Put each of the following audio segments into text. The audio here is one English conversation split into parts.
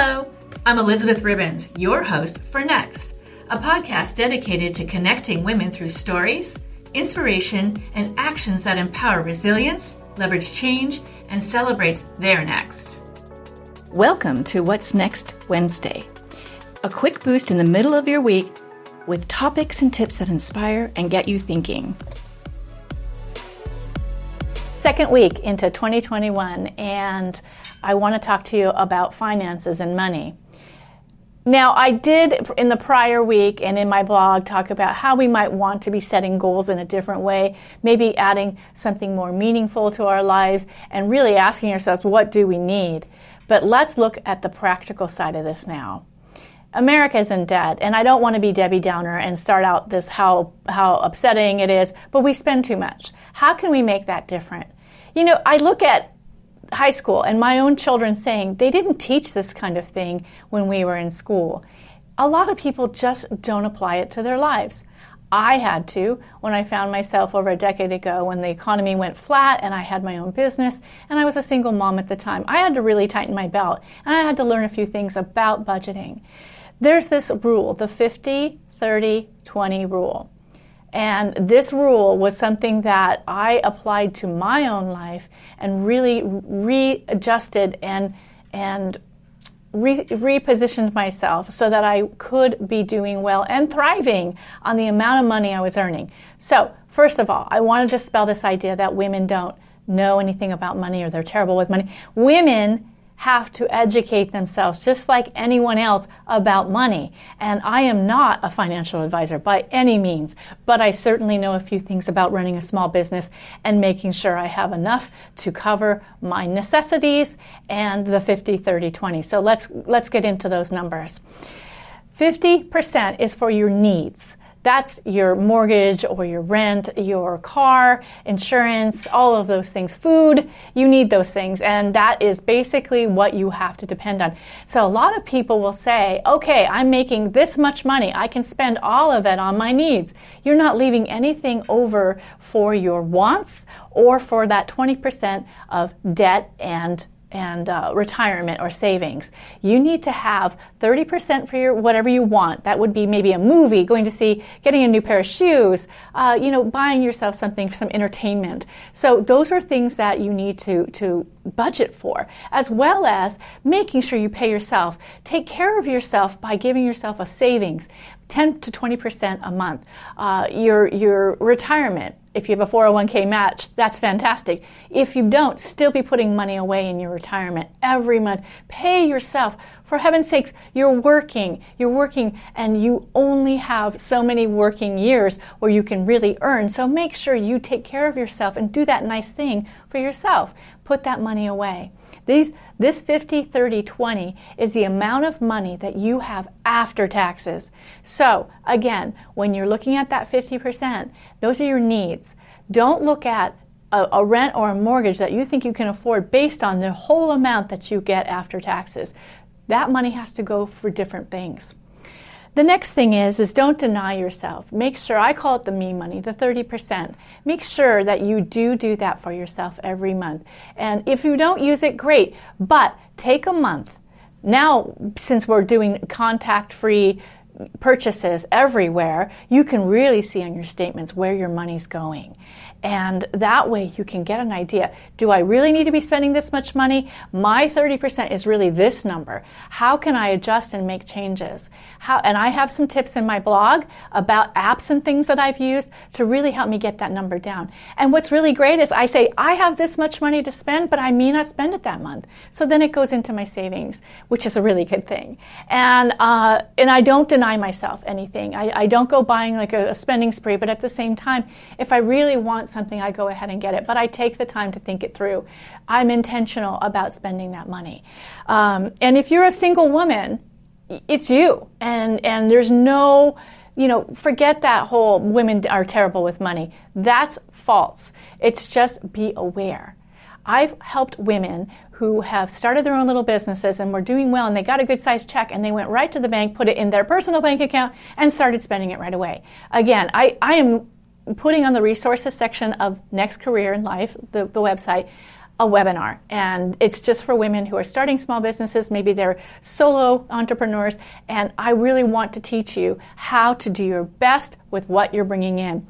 Hello, I'm Elizabeth Ribbons, your host for Next, a podcast dedicated to connecting women through stories, inspiration, and actions that empower resilience, leverage change, and celebrates their next. Welcome to What's Next Wednesday, a quick boost in the middle of your week with topics and tips that inspire and get you thinking. Second week into 2021, and I want to talk to you about finances and money. Now, I did in the prior week and in my blog talk about how we might want to be setting goals in a different way, maybe adding something more meaningful to our lives, and really asking ourselves, what do we need? But let's look at the practical side of this now. America's in debt, and I don't want to be Debbie Downer and start out this how how upsetting it is, but we spend too much. How can we make that different? You know, I look at high school and my own children saying they didn't teach this kind of thing when we were in school. A lot of people just don't apply it to their lives. I had to when I found myself over a decade ago when the economy went flat and I had my own business and I was a single mom at the time. I had to really tighten my belt and I had to learn a few things about budgeting. There's this rule, the 50 30 20 rule. And this rule was something that I applied to my own life and really readjusted and and re- repositioned myself so that I could be doing well and thriving on the amount of money I was earning. So, first of all, I wanted to spell this idea that women don't know anything about money or they're terrible with money. Women have to educate themselves, just like anyone else, about money. And I am not a financial advisor by any means, but I certainly know a few things about running a small business and making sure I have enough to cover my necessities and the 50, 30, 20. So let's, let's get into those numbers. 50% is for your needs. That's your mortgage or your rent, your car, insurance, all of those things. Food, you need those things. And that is basically what you have to depend on. So a lot of people will say, okay, I'm making this much money. I can spend all of it on my needs. You're not leaving anything over for your wants or for that 20% of debt and and uh, retirement or savings. You need to have 30% for your whatever you want. That would be maybe a movie, going to see, getting a new pair of shoes, uh, you know, buying yourself something, for some entertainment. So those are things that you need to, to budget for, as well as making sure you pay yourself. Take care of yourself by giving yourself a savings, 10 to 20% a month. Uh, your, your retirement, if you have a 401k match, that's fantastic. If you don't, still be putting money away in your retirement every month. Pay yourself. For heaven's sakes, you're working. You're working and you only have so many working years where you can really earn. So make sure you take care of yourself and do that nice thing for yourself. Put that money away. These, this 50, 30, 20 is the amount of money that you have after taxes. So, again, when you're looking at that 50%, those are your needs. Don't look at a, a, rent or a mortgage that you think you can afford based on the whole amount that you get after taxes. That money has to go for different things. The next thing is is don't deny yourself. Make sure I call it the me money, the 30%. Make sure that you do do that for yourself every month. And if you don't use it great, but take a month. Now since we're doing contact-free purchases everywhere, you can really see on your statements where your money's going. And that way you can get an idea. Do I really need to be spending this much money? My 30% is really this number. How can I adjust and make changes? How, and I have some tips in my blog about apps and things that I've used to really help me get that number down. And what's really great is I say, I have this much money to spend, but I may not spend it that month. So then it goes into my savings, which is a really good thing. And, uh, and I don't deny myself anything. I, I don't go buying like a, a spending spree, but at the same time, if I really want something, I go ahead and get it. But I take the time to think it through. I'm intentional about spending that money. Um, and if you're a single woman, it's you. And, and there's no, you know, forget that whole women are terrible with money. That's false. It's just be aware. I've helped women who have started their own little businesses and were doing well and they got a good sized check and they went right to the bank, put it in their personal bank account, and started spending it right away. Again, I, I am putting on the resources section of Next Career in Life, the, the website, a webinar. And it's just for women who are starting small businesses. Maybe they're solo entrepreneurs. And I really want to teach you how to do your best with what you're bringing in.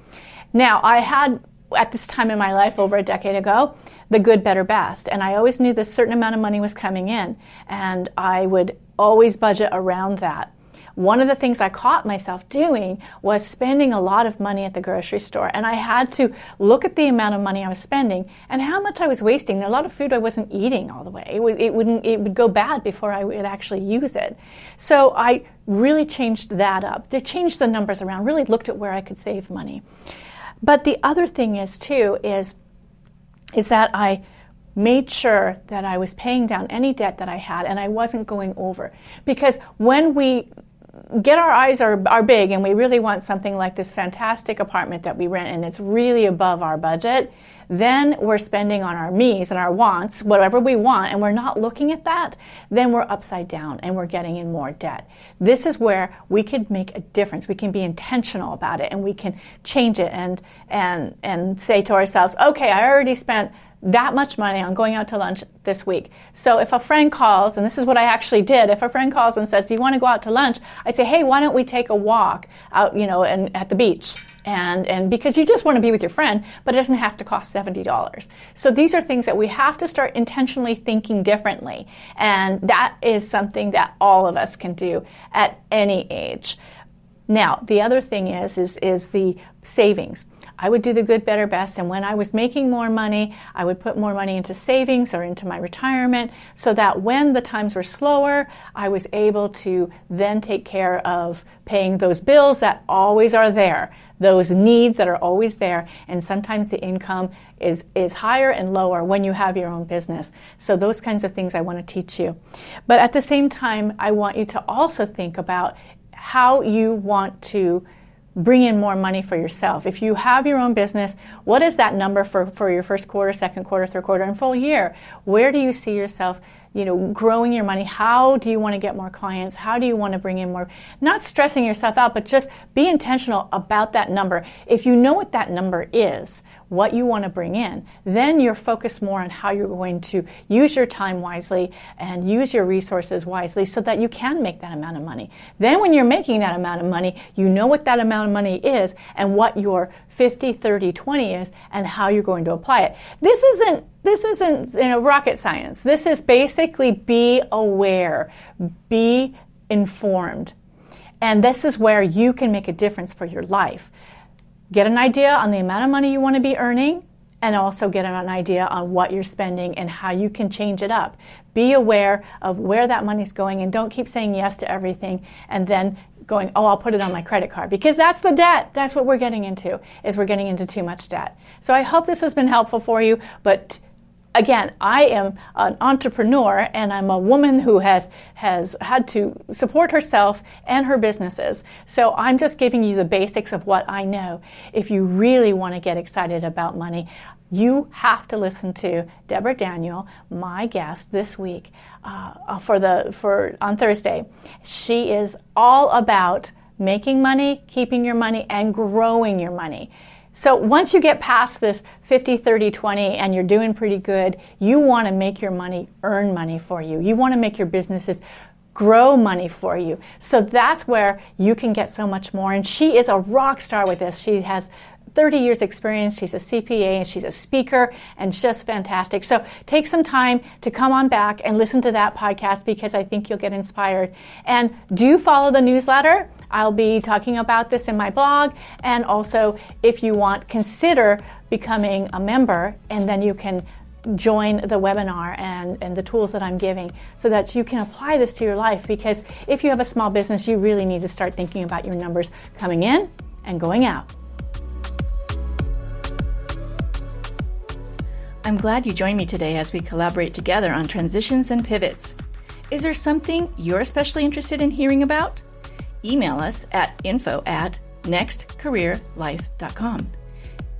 Now, I had at this time in my life over a decade ago the good better best and i always knew this certain amount of money was coming in and i would always budget around that one of the things I caught myself doing was spending a lot of money at the grocery store. And I had to look at the amount of money I was spending and how much I was wasting. There a lot of food I wasn't eating all the way. It, would, it, wouldn't, it would go bad before I would actually use it. So I really changed that up. They changed the numbers around, really looked at where I could save money. But the other thing is, too, is, is that I made sure that I was paying down any debt that I had and I wasn't going over. Because when we get our eyes are, are big and we really want something like this fantastic apartment that we rent and it's really above our budget, then we're spending on our me's and our wants, whatever we want, and we're not looking at that, then we're upside down and we're getting in more debt. This is where we could make a difference. We can be intentional about it and we can change it and and and say to ourselves, okay, I already spent that much money on going out to lunch this week. So if a friend calls, and this is what I actually did, if a friend calls and says, "Do you want to go out to lunch?" I'd say, "Hey, why don't we take a walk out, you know, and at the beach?" And and because you just want to be with your friend, but it doesn't have to cost seventy dollars. So these are things that we have to start intentionally thinking differently, and that is something that all of us can do at any age. Now, the other thing is, is, is the savings. I would do the good, better, best, and when I was making more money, I would put more money into savings or into my retirement so that when the times were slower, I was able to then take care of paying those bills that always are there, those needs that are always there, and sometimes the income is, is higher and lower when you have your own business. So, those kinds of things I want to teach you. But at the same time, I want you to also think about how you want to bring in more money for yourself. If you have your own business, what is that number for, for your first quarter, second quarter, third quarter, and full year? Where do you see yourself you know, growing your money. How do you want to get more clients? How do you want to bring in more? Not stressing yourself out, but just be intentional about that number. If you know what that number is, what you want to bring in, then you're focused more on how you're going to use your time wisely and use your resources wisely so that you can make that amount of money. Then when you're making that amount of money, you know what that amount of money is and what your 50, 30, 20 is and how you're going to apply it. This isn't this isn't you know rocket science. This is basically be aware, be informed. And this is where you can make a difference for your life. Get an idea on the amount of money you want to be earning and also get an idea on what you're spending and how you can change it up. Be aware of where that money's going and don't keep saying yes to everything and then going, "Oh, I'll put it on my credit card." Because that's the debt. That's what we're getting into. Is we're getting into too much debt. So I hope this has been helpful for you, but again, I am an entrepreneur and I'm a woman who has has had to support herself and her businesses. So I'm just giving you the basics of what I know. If you really want to get excited about money, you have to listen to Deborah Daniel, my guest this week uh, for the for on Thursday. She is all about making money, keeping your money, and growing your money. So once you get past this 50, 30, 20 and you're doing pretty good, you want to make your money earn money for you. You want to make your businesses grow money for you. So that's where you can get so much more. And she is a rock star with this. She has 30 years experience. She's a CPA and she's a speaker and just fantastic. So take some time to come on back and listen to that podcast because I think you'll get inspired. And do follow the newsletter. I'll be talking about this in my blog. And also, if you want, consider becoming a member and then you can join the webinar and, and the tools that I'm giving so that you can apply this to your life. Because if you have a small business, you really need to start thinking about your numbers coming in and going out. I'm glad you joined me today as we collaborate together on transitions and pivots. Is there something you're especially interested in hearing about? Email us at info at nextcareerlife.com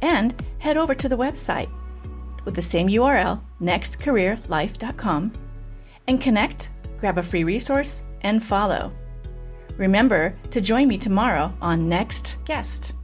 and head over to the website with the same URL, nextcareerlife.com, and connect, grab a free resource, and follow. Remember to join me tomorrow on Next Guest.